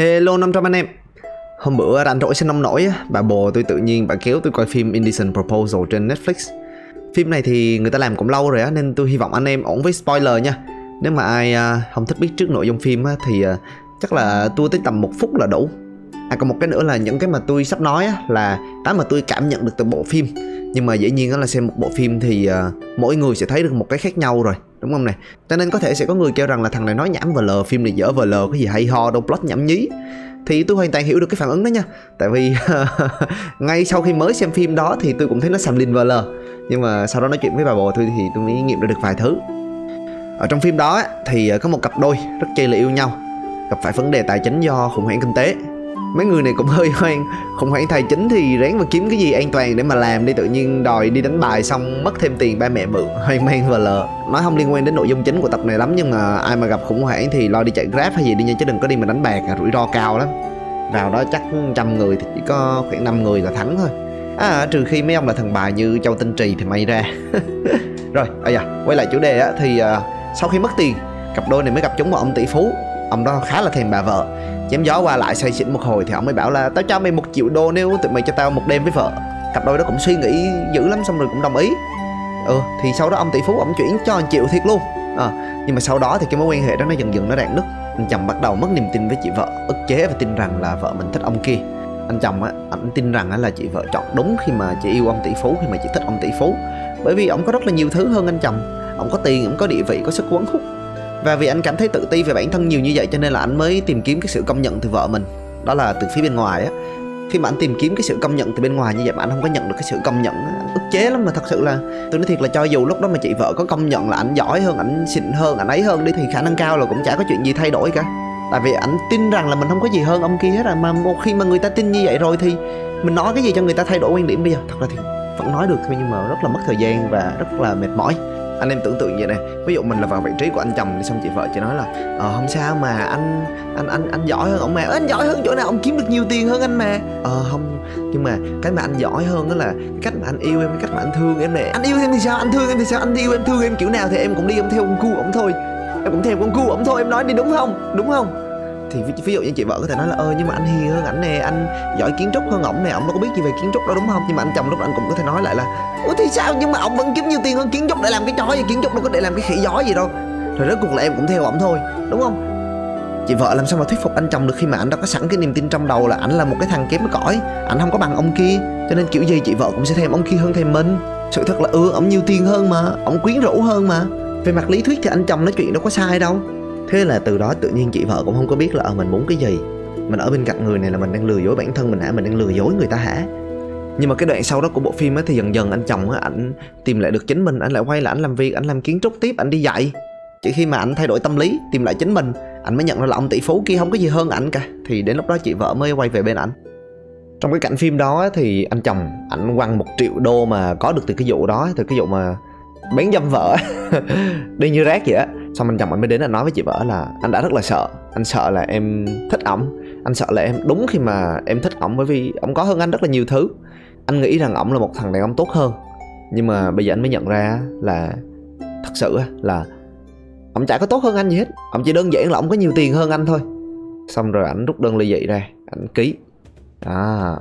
Hello 500 anh em. Hôm bữa rảnh rỗi xin nông nổi á, bà bồ tôi tự nhiên bà kéo tôi coi phim Indecent Proposal trên Netflix. Phim này thì người ta làm cũng lâu rồi á nên tôi hy vọng anh em ổn với spoiler nha. Nếu mà ai à, không thích biết trước nội dung phim á, thì à, chắc là tôi tới tầm một phút là đủ. À còn một cái nữa là những cái mà tôi sắp nói á, là cái mà tôi cảm nhận được từ bộ phim. Nhưng mà dĩ nhiên đó là xem một bộ phim thì uh, mỗi người sẽ thấy được một cái khác nhau rồi đúng không này cho nên có thể sẽ có người kêu rằng là thằng này nói nhảm và lờ phim này dở và lờ cái gì hay ho đâu plot nhảm nhí. Thì tôi hoàn toàn hiểu được cái phản ứng đó nha. Tại vì ngay sau khi mới xem phim đó thì tôi cũng thấy nó sầm linh vờ lờ. Nhưng mà sau đó nói chuyện với bà bồ tôi thì tôi mới nghiệm ra được vài thứ. Ở trong phim đó thì có một cặp đôi rất chơi là yêu nhau. Gặp phải vấn đề tài chính do khủng hoảng kinh tế mấy người này cũng hơi hoang. Khủng hoảng tài chính thì ráng mà kiếm cái gì an toàn để mà làm đi. Tự nhiên đòi đi đánh bài xong mất thêm tiền ba mẹ mượn hoang mang và lờ. Nói không liên quan đến nội dung chính của tập này lắm nhưng mà ai mà gặp khủng hoảng thì lo đi chạy grab hay gì đi nha chứ đừng có đi mà đánh bạc rủi ro cao lắm. Vào đó chắc trăm người thì chỉ có khoảng 5 người là thắng thôi. À trừ khi mấy ông là thần bài như châu tinh trì thì may ra. Rồi à dạ quay lại chủ đề á thì uh, sau khi mất tiền cặp đôi này mới gặp chúng một ông tỷ phú ông đó khá là thèm bà vợ. Chém gió qua lại say xỉn một hồi thì ông mới bảo là tao cho mày một triệu đô nếu tụi mày cho tao một đêm với vợ. Cặp đôi đó cũng suy nghĩ dữ lắm xong rồi cũng đồng ý. Ừ thì sau đó ông tỷ phú ông chuyển cho anh triệu thiệt luôn. À, nhưng mà sau đó thì cái mối quan hệ đó nó dần dần nó rạn nứt. Anh chồng bắt đầu mất niềm tin với chị vợ ức chế và tin rằng là vợ mình thích ông kia. Anh chồng á anh tin rằng là chị vợ chọn đúng khi mà chị yêu ông tỷ phú khi mà chị thích ông tỷ phú. Bởi vì ông có rất là nhiều thứ hơn anh chồng. Ông có tiền ông có địa vị có sức cuốn hút và vì anh cảm thấy tự ti về bản thân nhiều như vậy cho nên là anh mới tìm kiếm cái sự công nhận từ vợ mình. Đó là từ phía bên ngoài á. Khi mà anh tìm kiếm cái sự công nhận từ bên ngoài như vậy mà anh không có nhận được cái sự công nhận, anh ức chế lắm mà thật sự là tôi nói thiệt là cho dù lúc đó mà chị vợ có công nhận là anh giỏi hơn, anh xịn hơn, anh ấy hơn đi thì khả năng cao là cũng chả có chuyện gì thay đổi cả. Tại vì anh tin rằng là mình không có gì hơn ông kia hết à mà một khi mà người ta tin như vậy rồi thì mình nói cái gì cho người ta thay đổi quan điểm bây giờ? Thật là thì vẫn nói được thôi nhưng mà rất là mất thời gian và rất là mệt mỏi anh em tưởng tượng vậy này ví dụ mình là vào vị trí của anh chồng đi, xong chị vợ chị nói là ờ không sao mà anh anh anh anh giỏi hơn ông mà. Anh giỏi hơn chỗ nào? Ông kiếm được nhiều tiền hơn anh mà. Ờ không. Nhưng mà cái mà anh giỏi hơn đó là cái cách mà anh yêu em, cái cách mà anh thương em này anh yêu em thì sao? Anh thương em thì sao? Anh yêu em, thương em kiểu nào thì em cũng đi em theo con cu ổng thôi. Em cũng theo con cu ổng thôi, em nói đi, đúng không? Đúng không? Thì ví, ví dụ như chị vợ có thể nói là ơ nhưng mà anh hiền hơn ảnh nè anh giỏi kiến trúc hơn ổng nè. Ổng đâu có biết gì về kiến trúc đâu đúng không? Nhưng mà anh chồng lúc anh cũng có thể nói lại là ủa thì sao? Nhưng mà ổng vẫn kiếm nhiều tiền hơn kiến trúc để làm cái chó gì? Kiến trúc đâu có để làm cái khỉ gió gì đâu. Rồi rốt cuộc là em cũng theo ổng thôi đúng không? Chị vợ làm sao mà thuyết phục anh chồng được khi mà anh đã có sẵn cái niềm tin trong đầu là ảnh là một cái thằng kém cỏi ảnh không có bằng ông kia. Cho nên kiểu gì chị vợ cũng sẽ thèm ông kia hơn thèm mình. Sự thật là ừ ổng nhiều tiền hơn mà ổng quyến rũ hơn mà. Về mặt lý thuyết thì anh chồng nói chuyện đâu có sai đâu thế là từ đó tự nhiên chị vợ cũng không có biết là ở mình muốn cái gì. Mình ở bên cạnh người này là mình đang lừa dối bản thân mình hả? Mình đang lừa dối người ta hả? Nhưng mà cái đoạn sau đó của bộ phim ấy thì dần dần anh chồng á, ảnh tìm lại được chính mình anh lại quay lại anh làm việc anh làm kiến trúc tiếp anh đi dạy. Chỉ khi mà anh thay đổi tâm lý, tìm lại chính mình anh mới nhận ra là ông tỷ phú kia không có gì hơn ảnh cả. Thì đến lúc đó chị vợ mới quay về bên ảnh. Trong cái cảnh phim đó thì anh chồng ảnh quăng một triệu đô mà có được từ cái vụ đó, từ cái vụ mà bán dâm vợ đi như rác vậy á xong anh chồng anh mới đến anh nói với chị vợ là, anh đã rất là sợ. Anh sợ là em thích ổng. Anh sợ là em, đúng khi mà em thích ổng bởi vì ổng có hơn anh rất là nhiều thứ. Anh nghĩ rằng ổng là một thằng đàn ông tốt hơn. Nhưng mà bây giờ anh mới nhận ra là thật sự là ổng chả có tốt hơn anh gì hết. Ổng chỉ đơn giản là ổng có nhiều tiền hơn anh thôi. Xong rồi ảnh rút đơn ly dị ra, ảnh ký. À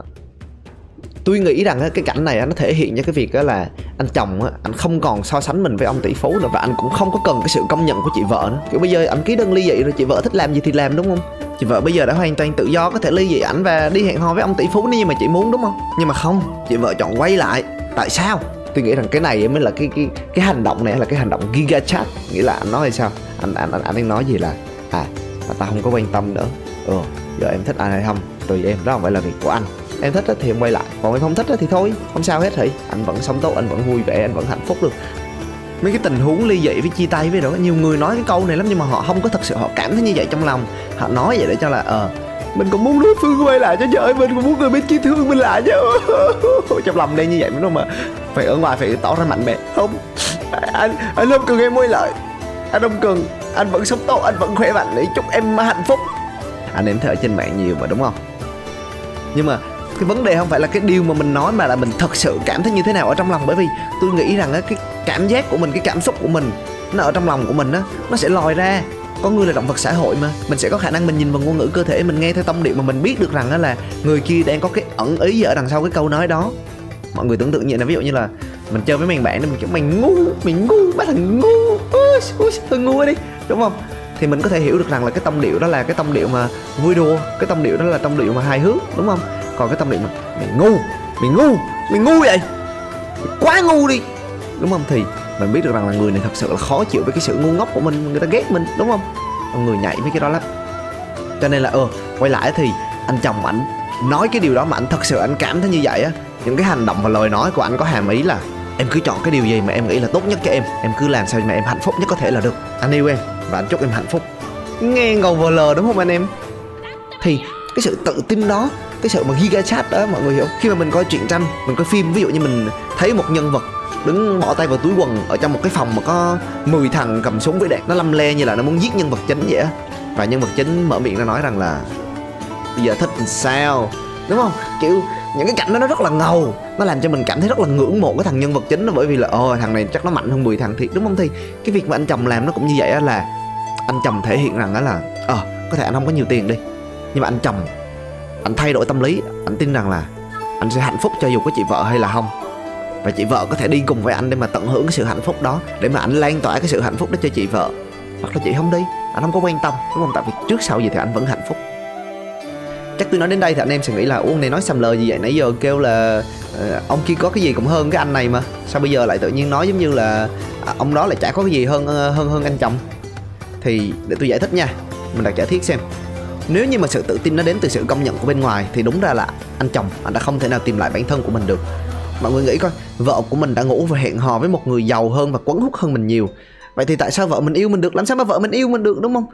tôi nghĩ rằng cái cảnh này nó thể hiện cho cái việc đó là anh chồng anh không còn so sánh mình với ông tỷ phú nữa và anh cũng không có cần cái sự công nhận của chị vợ nữa. Kiểu bây giờ anh ký đơn ly dị rồi chị vợ thích làm gì thì làm đúng không? Chị vợ bây giờ đã hoàn toàn tự do có thể ly dị ảnh và đi hẹn hò với ông tỷ phú nếu như mà chị muốn đúng không? Nhưng mà không chị vợ chọn quay lại. Tại sao? Tôi nghĩ rằng cái này mới là cái cái cái hành động này là cái hành động giga chat. Nghĩa là anh nói là sao anh anh anh, anh nói gì là à mà tao không có quan tâm nữa. Ừ giờ em thích ai hay không? Tùy em đó không phải là việc của anh em thích thì em quay lại. Còn em không thích thì thôi, không sao hết thì anh vẫn sống tốt, anh vẫn vui vẻ, anh vẫn hạnh phúc được. Mấy cái tình huống ly dị với chia tay với đó nhiều người nói cái câu này lắm nhưng mà họ không có thật sự họ cảm thấy như vậy trong lòng. Họ nói vậy để cho là ờ mình cũng muốn đối phương quay lại cho trời mình, cũng muốn người bên kia thương mình lại chứ. Trong lòng đây như vậy đúng không mà phải ở ngoài phải tỏ ra mạnh mẽ. Không, anh anh không cần em quay lại. Anh không cần, anh vẫn sống tốt, anh vẫn khỏe mạnh để chúc em hạnh phúc. Anh em thấy ở trên mạng nhiều mà, đúng không? Nhưng mà cái vấn đề không phải là cái điều mà mình nói mà là mình thật sự cảm thấy như thế nào ở trong lòng. Bởi vì tôi nghĩ rằng á cái cảm giác của mình cái cảm xúc của mình nó ở trong lòng của mình á nó sẽ lòi ra. Con người là động vật xã hội mà mình sẽ có khả năng mình nhìn vào ngôn ngữ cơ thể mình nghe theo tâm điệu mà mình biết được rằng đó là người kia đang có cái ẩn ý gì ở đằng sau cái câu nói đó. Mọi người tưởng tượng như là ví dụ như là mình chơi với mày bạn thì mình kiểu mày ngu mày ngu bắt thằng ngu ui, ngu đi. Đúng không? Thì mình có thể hiểu được rằng là cái tâm điệu đó là cái tâm điệu mà vui đùa cái tâm điệu đó là tâm điệu mà hài hước đúng không? Còn cái tâm niệm mày ngu mày ngu mày ngu vậy? Mày quá ngu đi. Đúng không? Thì mình biết được rằng là người này thật sự là khó chịu với cái sự ngu ngốc của mình, người ta ghét mình, đúng không? Người nhảy với cái đó lắm. Cho nên là ờ quay lại thì anh chồng ảnh nói cái điều đó mà anh thật sự anh cảm thấy như vậy á. Những cái hành động và lời nói của anh có hàm ý là em cứ chọn cái điều gì mà em nghĩ là tốt nhất cho em em cứ làm sao mà em hạnh phúc nhất có thể là được. Anh yêu em và anh chúc em hạnh phúc. Nghe ngầu vờ lờ đúng không anh em? Thì cái sự tự tin đó cái sự mà giga chat đó, mọi người hiểu. Khi mà mình coi truyện tranh, mình coi phim, ví dụ như mình thấy một nhân vật đứng bỏ tay vào túi quần ở trong một cái phòng mà có 10 thằng cầm súng với đạn, nó lâm le như là nó muốn giết nhân vật chính vậy á. Và nhân vật chính mở miệng nó nói rằng là, bây giờ thích làm sao? Đúng không? Kiểu, những cái cảnh đó nó rất là ngầu, nó làm cho mình cảm thấy rất là ngưỡng mộ cái thằng nhân vật chính đó, bởi vì là, ồ, thằng này chắc nó mạnh hơn 10 thằng thiệt. Đúng không? Thì cái việc mà anh chồng làm nó cũng như vậy á, là anh chồng thể hiện rằng đó là ờ có thể anh không có nhiều tiền đi, nhưng mà anh chồng anh thay đổi tâm lý. Anh tin rằng là anh sẽ hạnh phúc cho dù có chị vợ hay là không. Và chị vợ có thể đi cùng với anh để mà tận hưởng cái sự hạnh phúc đó để mà anh lan tỏa cái sự hạnh phúc đó cho chị vợ. Hoặc là chị không đi anh không có quan tâm đúng không? Tại vì trước sau gì thì anh vẫn hạnh phúc. Chắc tôi nói đến đây thì anh em sẽ nghĩ là uông này nói xăm lời gì vậy? Nãy giờ kêu là uh, ông kia có cái gì cũng hơn cái anh này mà. Sao bây giờ lại tự nhiên nói giống như là uh, ông đó lại chả có cái gì hơn uh, hơn hơn anh chồng? Thì để tôi giải thích nha. Mình đặt giả thiết xem nếu như mà sự tự tin nó đến từ sự công nhận của bên ngoài, thì đúng ra là anh chồng, anh đã không thể nào tìm lại bản thân của mình được. Mọi người nghĩ coi, vợ của mình đã ngủ và hẹn hò với một người giàu hơn và quấn hút hơn mình nhiều. Vậy thì tại sao vợ mình yêu mình được? Làm sao mà vợ mình yêu mình được, đúng không?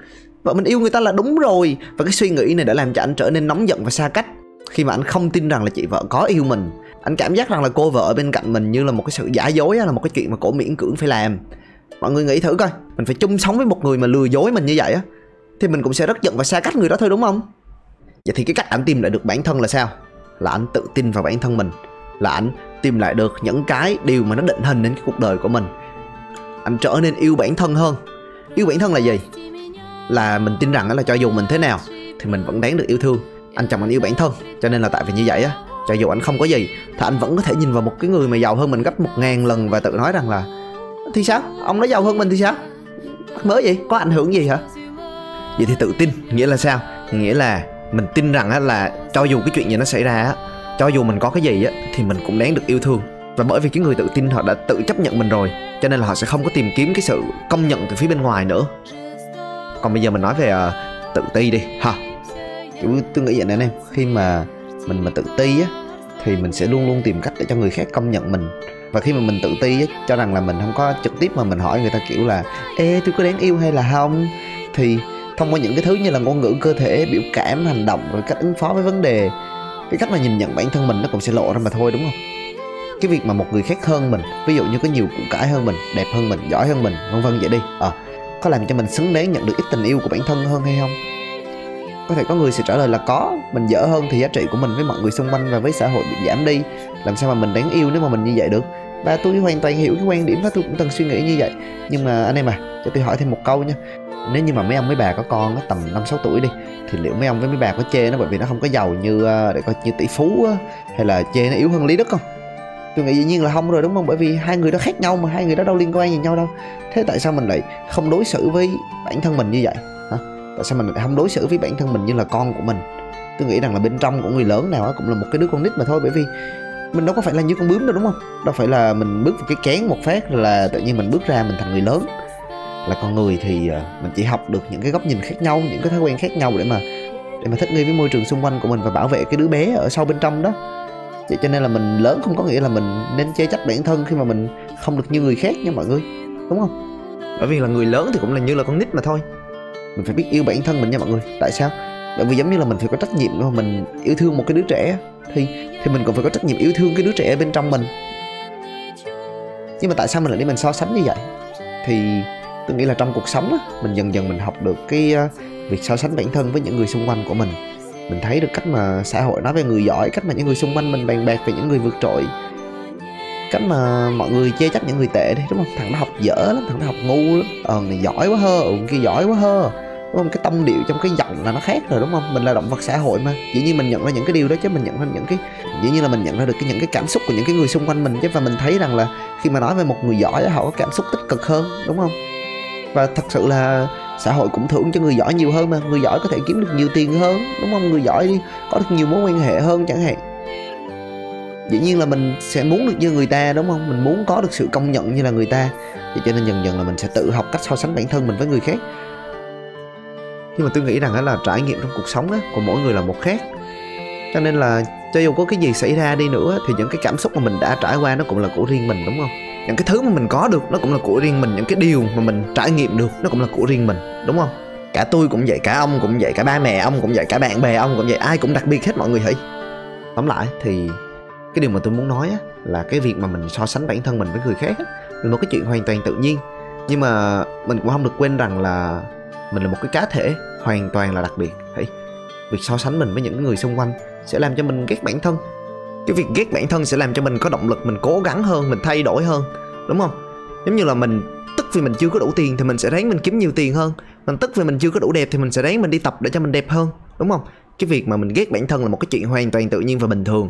Vợ mình yêu người ta là đúng rồi. Và cái suy nghĩ này đã làm cho anh trở nên nóng giận và xa cách khi mà anh không tin rằng là chị vợ có yêu mình. Anh cảm giác rằng là cô vợ ở bên cạnh mình như là một cái sự giả dối là một cái chuyện mà cổ miễn cưỡng phải làm. Mọi người nghĩ thử coi, mình phải chung sống với một người mà lừa dối mình như vậy á thì mình cũng sẽ rất giận và xa cách người đó thôi, đúng không? Vậy thì cái cách anh tìm lại được bản thân là sao? Là anh tự tin vào bản thân mình. Là anh tìm lại được những cái điều mà nó định hình đến cái cuộc đời của mình. Anh trở nên yêu bản thân hơn. Yêu bản thân là gì? Là mình tin rằng là cho dù mình thế nào thì mình vẫn đáng được yêu thương. Anh chồng anh yêu bản thân, cho nên là tại vì như vậy á, cho dù anh không có gì thì anh vẫn có thể nhìn vào một cái người mà giàu hơn mình gấp một ngàn lần và tự nói rằng là, thì sao? Ông đó giàu hơn mình thì sao? Mới gì? có ảnh hưởng gì hả? Vậy thì tự tin nghĩa là sao? Nghĩa là mình tin rằng á là cho dù cái chuyện gì nó xảy ra á cho dù mình có cái gì á thì mình cũng đáng được yêu thương. Và bởi vì cái người tự tin họ đã tự chấp nhận mình rồi cho nên là họ sẽ không có tìm kiếm cái sự công nhận từ phía bên ngoài nữa. Còn bây giờ mình nói về uh, tự ti đi ha. Kiểu tôi nghĩ vậy nè anh em khi mà mình mà tự ti á thì mình sẽ luôn luôn tìm cách để cho người khác công nhận mình. Và khi mà mình tự ti á cho rằng là mình không có trực tiếp mà mình hỏi người ta kiểu là ê tôi có đáng yêu hay là không? Thì thông qua những cái thứ như là ngôn ngữ cơ thể biểu cảm hành động rồi cách ứng phó với vấn đề cái cách mà nhìn nhận bản thân mình nó cũng sẽ lộ ra mà thôi đúng không? Cái việc mà một người khác hơn mình ví dụ như có nhiều củ cải hơn mình đẹp hơn mình giỏi hơn mình vân vân vậy đi. À, có làm cho mình xứng đáng nhận được ít tình yêu của bản thân hơn hay không? Có thể có người sẽ trả lời là có mình dở hơn thì giá trị của mình với mọi người xung quanh và với xã hội bị giảm đi. Làm sao mà mình đáng yêu nếu mà mình như vậy được? Và tôi hoàn toàn hiểu cái quan điểm và tôi cũng từng suy nghĩ như vậy. Nhưng mà anh em à cho tôi hỏi thêm một câu nha nếu như mà mấy ông mấy bà có con tầm năm, sáu tuổi đi, thì liệu mấy ông với mấy bà có chê nó bởi vì nó không có giàu như ờ, để coi như tỷ phú hay là chê nó yếu hơn lý đức không? Tôi nghĩ dĩ nhiên là không rồi, đúng không? Bởi vì hai người đó khác nhau mà, hai người đó đâu liên quan gì nhau đâu. Thế tại sao mình lại không đối xử với bản thân mình như vậy? Hả? Tại sao mình lại không đối xử với bản thân mình như là con của mình? Tôi nghĩ rằng là bên trong của người lớn nào cũng là một cái đứa con nít mà thôi, bởi vì mình đâu có phải là như con bướm đâu, đúng không? Đâu phải là mình bước vào cái kén một phát là tự nhiên mình bước ra mình thành người lớn là con người thì ờ, mình chỉ học được những cái góc nhìn khác nhau, những cái thói quen khác nhau để mà để mà thích nghi với môi trường xung quanh của mình và bảo vệ cái đứa bé ở sâu bên trong đó. Vậy cho nên là mình lớn không có nghĩa là mình nên chê trách bản thân khi mà mình không được như người khác nha mọi người, đúng không? Bởi vì là người lớn thì cũng là như là con nít mà thôi. Mình phải biết yêu bản thân mình nha mọi người, tại sao? Bởi vì giống như là mình phải có trách nhiệm mà mình yêu thương một cái đứa trẻ thì thì mình cũng phải có trách nhiệm yêu thương cái đứa trẻ bên trong mình. Nhưng mà tại sao mình lại đi mình so sánh như vậy? Thì tôi nghĩ là trong cuộc sống á, mình dần dần mình học được cái ờ, việc so sánh bản thân với những người xung quanh của mình. Mình thấy được cách mà xã hội nói về người giỏi, cách mà những người xung quanh mình bàn bạc về những người vượt trội, cách mà mọi người chê trách những người tệ đi, đúng không? Thằng nó học dở lắm, thằng nó học ngu lắm. Ờ này giỏi quá hơ ừ kia giỏi quá hơ. Đúng không? Cái tâm điệu trong cái giọng là nó khác rồi, đúng không? Mình là động vật xã hội mà. Dĩ nhiên mình nhận ra những cái điều đó chứ mình nhận ra những cái, dĩ nhiên là mình nhận ra được cái, những cái cảm xúc của những cái người xung quanh mình chứ. Và mình thấy rằng là khi mà nói về một người giỏi họ có cảm xúc tích cực hơn, đúng không? Và thật sự là xã hội cũng thưởng cho người giỏi nhiều hơn mà. Người giỏi có thể kiếm được nhiều tiền hơn, đúng không? Người giỏi đi, có được nhiều mối quan hệ hơn chẳng hạn. Dĩ nhiên là mình sẽ muốn được như người ta, đúng không? Mình muốn có được sự công nhận như là người ta. Vậy cho nên dần dần là mình sẽ tự học cách so sánh bản thân mình với người khác. Nhưng mà tôi nghĩ rằng đó là trải nghiệm trong cuộc sống của mỗi người là một khác. Cho nên là cho dù có cái gì xảy ra đi nữa thì những cái cảm xúc mà mình đã trải qua nó cũng là của riêng mình, đúng không? Những cái thứ mà mình có được nó cũng là của riêng mình. Những cái điều mà mình trải nghiệm được nó cũng là của riêng mình đúng không? Cả tôi cũng vậy cả ông cũng vậy cả ba mẹ ông cũng vậy cả bạn bè ông cũng vậy ai cũng đặc biệt hết mọi người hãy tóm lại thì cái điều mà tôi muốn nói á, là cái việc mà mình so sánh bản thân mình với người khác á, là một cái chuyện hoàn toàn tự nhiên. Nhưng mà mình cũng không được quên rằng là mình là một cái cá thể hoàn toàn là đặc biệt hãy việc so sánh mình với những người xung quanh sẽ làm cho mình ghét bản thân cái việc ghét bản thân sẽ làm cho mình có động lực, mình cố gắng hơn, mình thay đổi hơn, đúng không? Giống như là mình, tức vì mình chưa có đủ tiền thì mình sẽ ráng mình kiếm nhiều tiền hơn. Mình tức vì mình chưa có đủ đẹp thì mình sẽ ráng mình đi tập để cho mình đẹp hơn, đúng không? Cái việc mà mình ghét bản thân là một cái chuyện hoàn toàn tự nhiên và bình thường.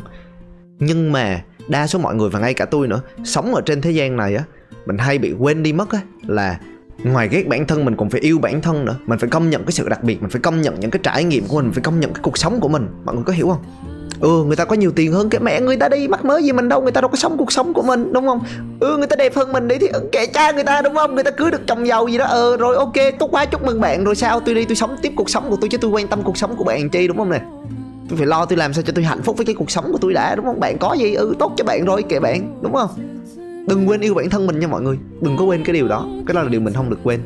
Nhưng mà đa số mọi người và ngay cả tôi nữa, sống ở trên thế gian này á, mình hay bị quên đi mất á, là ngoài ghét bản thân mình còn phải yêu bản thân nữa. Mình phải công nhận cái sự đặc biệt, mình phải công nhận những cái trải nghiệm của mình mình phải công nhận cái cuộc sống của mình. Mọi người có hiểu không? Ừ người ta có nhiều tiền hơn cái mẹ người ta đi, mắc mới gì mình đâu, người ta đâu có sống cuộc sống của mình, đúng không? Ừ người ta đẹp hơn mình đi thì ừ, kệ cha người ta, đúng không? Người ta cưới được chồng giàu gì đó ờ rồi ok, tốt quá, chúc mừng bạn, rồi sao? Tôi đi, tôi sống tiếp cuộc sống của tôi chứ tôi quan tâm cuộc sống của bạn chi, đúng không nè? Tôi phải lo, tôi làm sao cho tôi hạnh phúc với cái cuộc sống của tôi đã, đúng không? Bạn có gì? Ừ tốt cho bạn rồi, kệ bạn, đúng không? Đừng quên yêu bản thân mình nha mọi người. Đừng có quên cái điều đó. Cái đó là điều mình không được quên.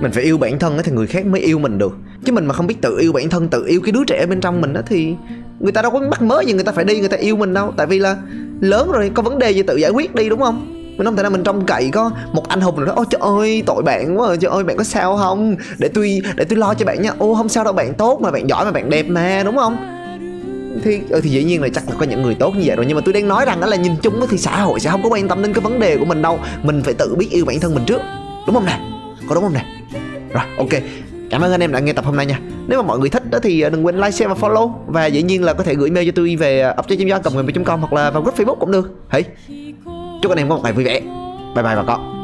Mình phải yêu bản thân ấy thì người khác mới yêu mình được chứ mình mà không biết tự yêu bản thân tự yêu cái đứa trẻ bên trong mình đó thì người ta đâu có mắc mới gì người ta phải đi người ta yêu mình đâu. Tại vì là lớn rồi có vấn đề gì tự giải quyết đi đúng không? Mình không thể nào mình trông cậy có một anh hùng nào đó ôi trời ơi tội bạn quá trời ơi bạn có sao không? Để tôi để tôi lo cho bạn nha. Ô không sao đâu bạn tốt mà bạn giỏi mà bạn đẹp mà đúng không? Thì ừ, thì dĩ nhiên là chắc là có những người tốt như vậy rồi. Nhưng mà tôi đang nói rằng đó là nhìn chung thì xã hội sẽ không có quan tâm đến cái vấn đề của mình đâu. Mình phải tự biết yêu bản thân mình trước. Đúng không nè? Có đúng không nè? Rồi ok. Cảm ơn anh em đã nghe tập hôm nay nha. Nếu mà mọi người thích đó thì ờ, đừng quên like, share và follow. Và dĩ nhiên là có thể gửi mail cho tôi về ờ, update.com hoặc là vào group Facebook cũng được. Hãy Chúc anh em có một ngày vui vẻ. Bye bye bà con.